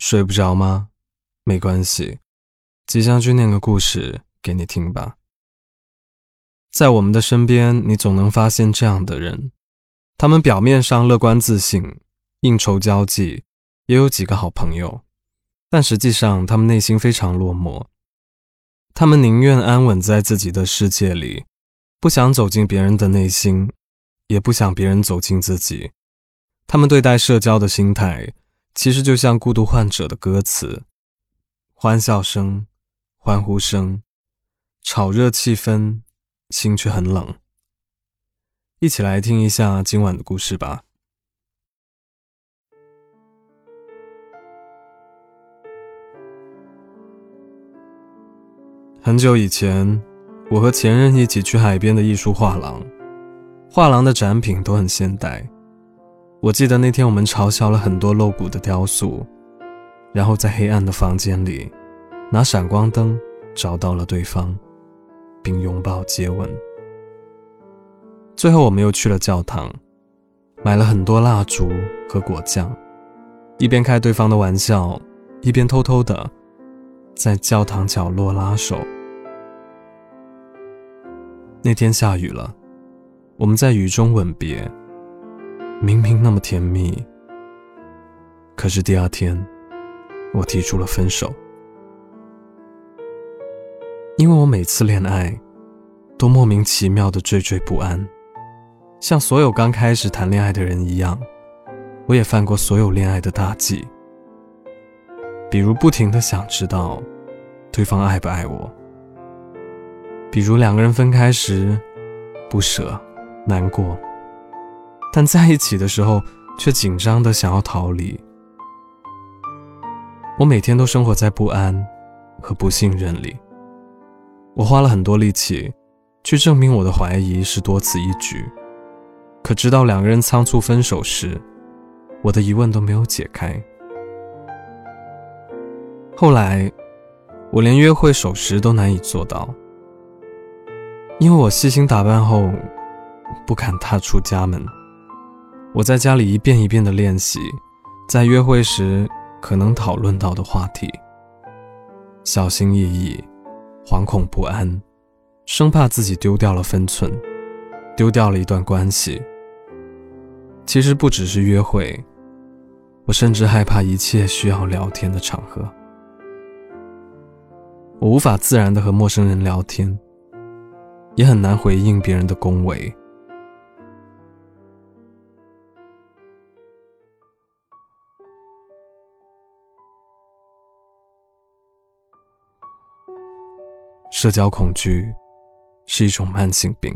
睡不着吗？没关系，即将去念个故事给你听吧。在我们的身边，你总能发现这样的人，他们表面上乐观自信，应酬交际，也有几个好朋友，但实际上他们内心非常落寞。他们宁愿安稳在自己的世界里，不想走进别人的内心，也不想别人走进自己。他们对待社交的心态。其实就像孤独患者的歌词，欢笑声、欢呼声，炒热气氛，心却很冷。一起来听一下今晚的故事吧。很久以前，我和前任一起去海边的艺术画廊，画廊的展品都很现代。我记得那天我们嘲笑了很多露骨的雕塑，然后在黑暗的房间里，拿闪光灯找到了对方，并拥抱接吻。最后我们又去了教堂，买了很多蜡烛和果酱，一边开对方的玩笑，一边偷偷的在教堂角落拉手。那天下雨了，我们在雨中吻别。明明那么甜蜜，可是第二天，我提出了分手，因为我每次恋爱，都莫名其妙的惴惴不安，像所有刚开始谈恋爱的人一样，我也犯过所有恋爱的大忌，比如不停的想知道对方爱不爱我，比如两个人分开时，不舍难过。但在一起的时候，却紧张的想要逃离。我每天都生活在不安和不信任里。我花了很多力气，去证明我的怀疑是多此一举。可直到两个人仓促分手时，我的疑问都没有解开。后来，我连约会守时都难以做到，因为我细心打扮后，不敢踏出家门。我在家里一遍一遍的练习，在约会时可能讨论到的话题，小心翼翼，惶恐不安，生怕自己丢掉了分寸，丢掉了一段关系。其实不只是约会，我甚至害怕一切需要聊天的场合。我无法自然的和陌生人聊天，也很难回应别人的恭维。社交恐惧是一种慢性病。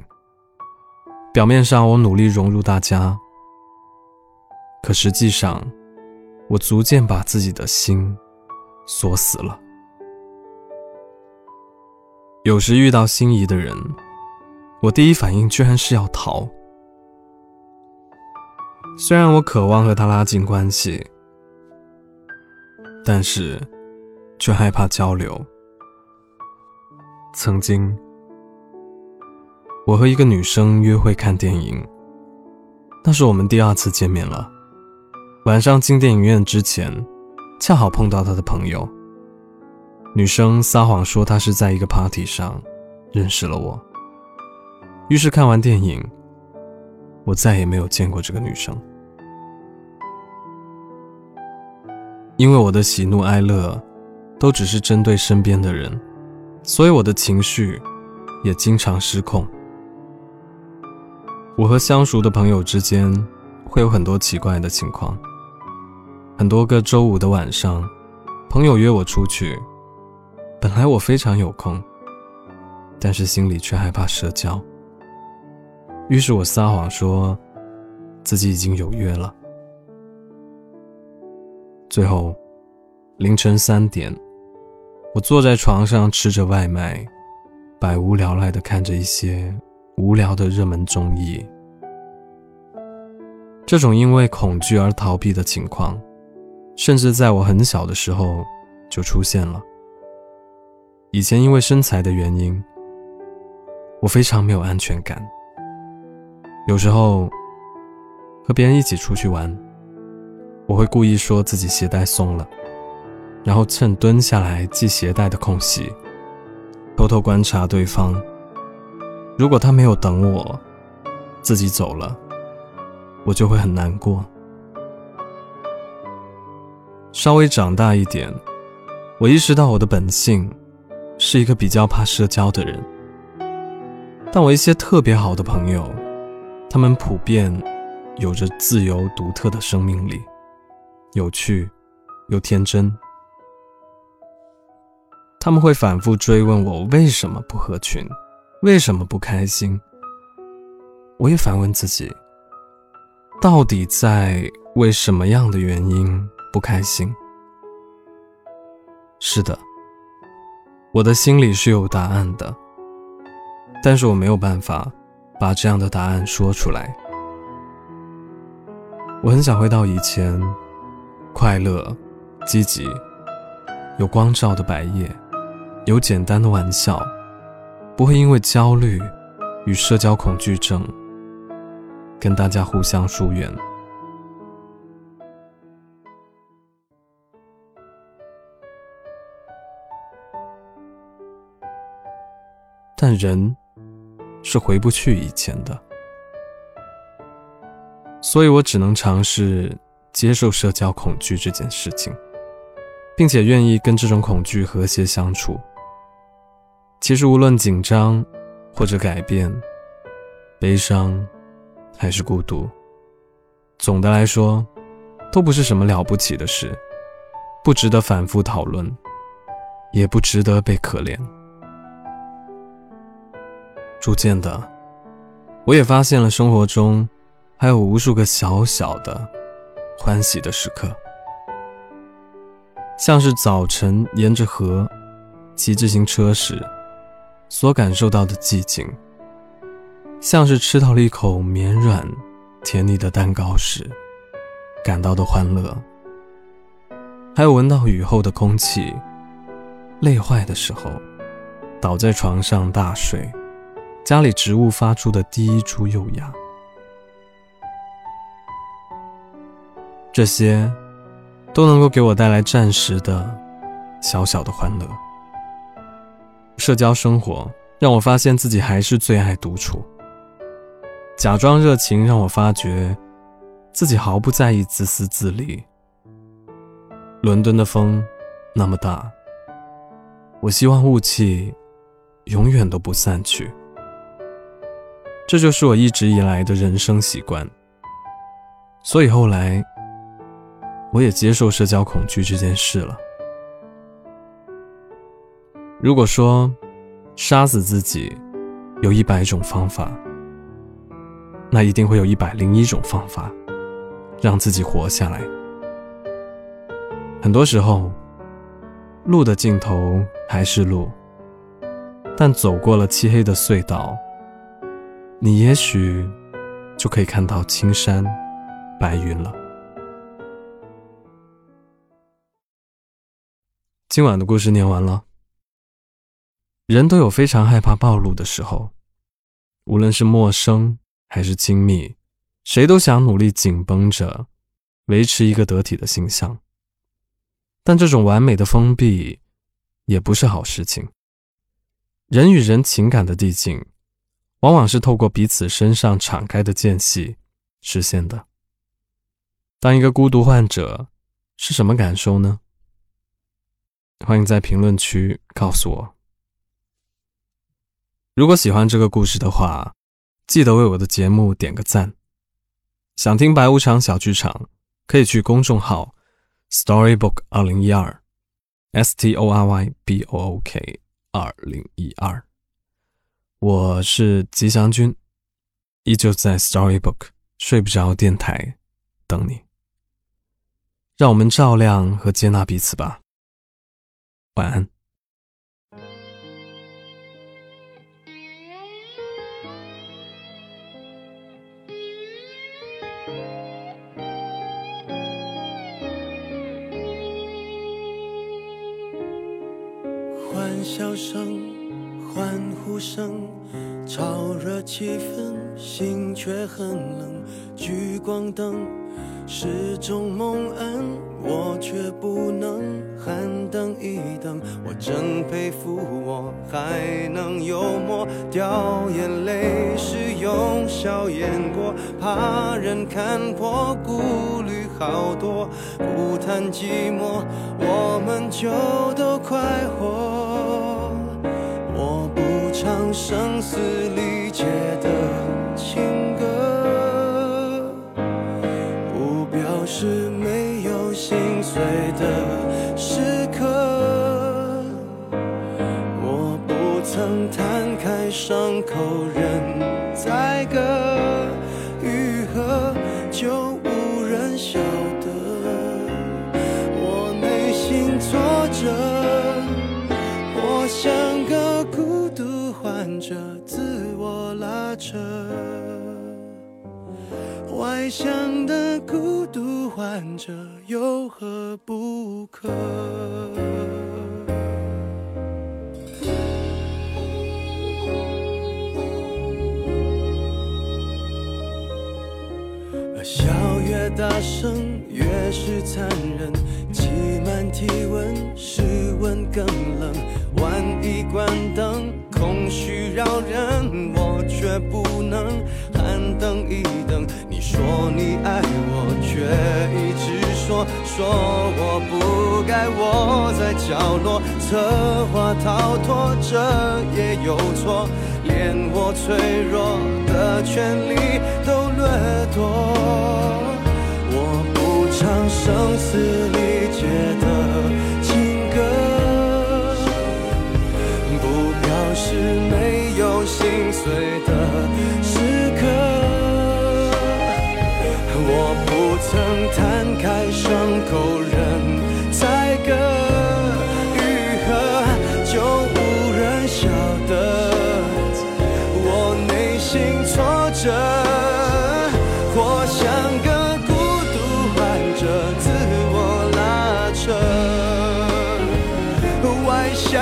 表面上我努力融入大家，可实际上，我逐渐把自己的心锁死了。有时遇到心仪的人，我第一反应居然是要逃。虽然我渴望和他拉近关系，但是却害怕交流。曾经，我和一个女生约会看电影，那是我们第二次见面了。晚上进电影院之前，恰好碰到她的朋友。女生撒谎说她是在一个 party 上认识了我。于是看完电影，我再也没有见过这个女生，因为我的喜怒哀乐，都只是针对身边的人。所以我的情绪也经常失控。我和相熟的朋友之间会有很多奇怪的情况。很多个周五的晚上，朋友约我出去，本来我非常有空，但是心里却害怕社交。于是我撒谎说自己已经有约了。最后，凌晨三点。我坐在床上吃着外卖，百无聊赖的看着一些无聊的热门综艺。这种因为恐惧而逃避的情况，甚至在我很小的时候就出现了。以前因为身材的原因，我非常没有安全感。有时候和别人一起出去玩，我会故意说自己鞋带松了，然后趁蹲下来系鞋带的空隙，偷偷观察对方。如果他没有等我，自己走了，我就会很难过。稍微长大一点，我意识到我的本性是一个比较怕社交的人。但我一些特别好的朋友，他们普遍有着自由独特的生命力，有趣又天真。他们会反复追问我为什么不合群。为什么不开心？我也反问自己，到底在为什么样的原因不开心？是的，我的心里是有答案的，但是我没有办法把这样的答案说出来。我很想回到以前，快乐、积极、有光照的白夜，有简单的玩笑。不会因为焦虑与社交恐惧症跟大家互相疏远，但人是回不去以前的，所以我只能尝试接受社交恐惧这件事情，并且愿意跟这种恐惧和谐相处。其实，无论紧张，或者改变，悲伤，还是孤独，总的来说，都不是什么了不起的事，不值得反复讨论，也不值得被可怜。逐渐的，我也发现了生活中还有无数个小小的欢喜的时刻，像是早晨沿着河骑自行车时。所感受到的寂静，像是吃到了一口绵软、甜腻的蛋糕时感到的欢乐；还有闻到雨后的空气，累坏的时候，倒在床上大睡，家里植物发出的第一株幼芽，这些都能够给我带来暂时的小小的欢乐。社交生活让我发现自己还是最爱独处。假装热情让我发觉自己毫不在意自私自利。伦敦的风那么大，我希望雾气永远都不散去。这就是我一直以来的人生习惯。所以后来，我也接受社交恐惧这件事了。如果说杀死自己有一百种方法，那一定会有一百零一种方法让自己活下来。很多时候，路的尽头还是路，但走过了漆黑的隧道，你也许就可以看到青山白云了。今晚的故事念完了。人都有非常害怕暴露的时候，无论是陌生还是亲密，谁都想努力紧绷着，维持一个得体的形象。但这种完美的封闭，也不是好事情。人与人情感的递进，往往是透过彼此身上敞开的间隙实现的。当一个孤独患者，是什么感受呢？欢迎在评论区告诉我。如果喜欢这个故事的话，记得为我的节目点个赞。想听白无常小剧场，可以去公众号 Storybook 二零一二，S T O R Y B O O K 二零一二。我是吉祥君，依旧在 Storybook 睡不着电台等你。让我们照亮和接纳彼此吧。晚安。欢笑声，欢呼声，炒热气氛，心却很冷。聚光灯是种蒙恩，我却不能喊。等一等，我真佩服我还能幽默，掉眼泪时用笑掩过，怕人看破，顾虑好多，不谈寂寞，我们就都快活。我不唱声嘶力竭的情摊开伤口任宰割，愈合就无人晓得。我内心挫折，我像个孤独患者，自我拉扯。外向的孤独患者有何不可？笑越大声，越是残忍。挤满体温，室温更冷。万一关灯，空虚扰人，我却不能喊等一等。你说你爱我，却一直说说我不该窝在角落，策划逃脱，这也有错。连我脆弱的权利都掠夺。我不唱声嘶力竭的情歌，不表示没有心碎的时刻。我不曾摊开伤口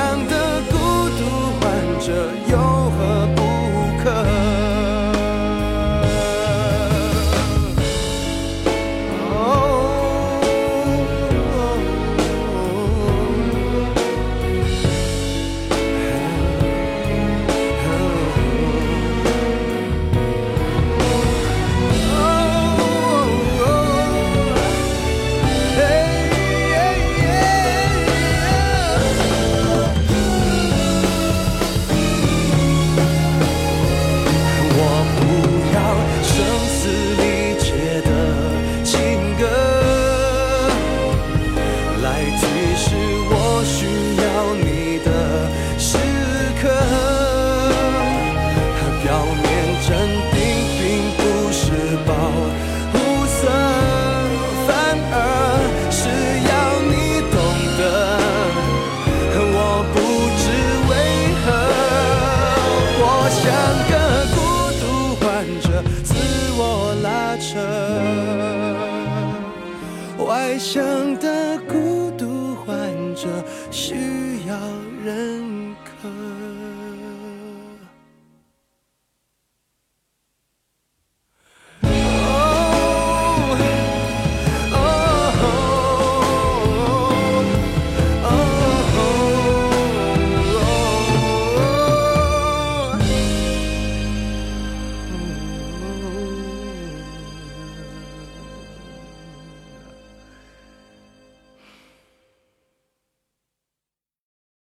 这样的孤独患者有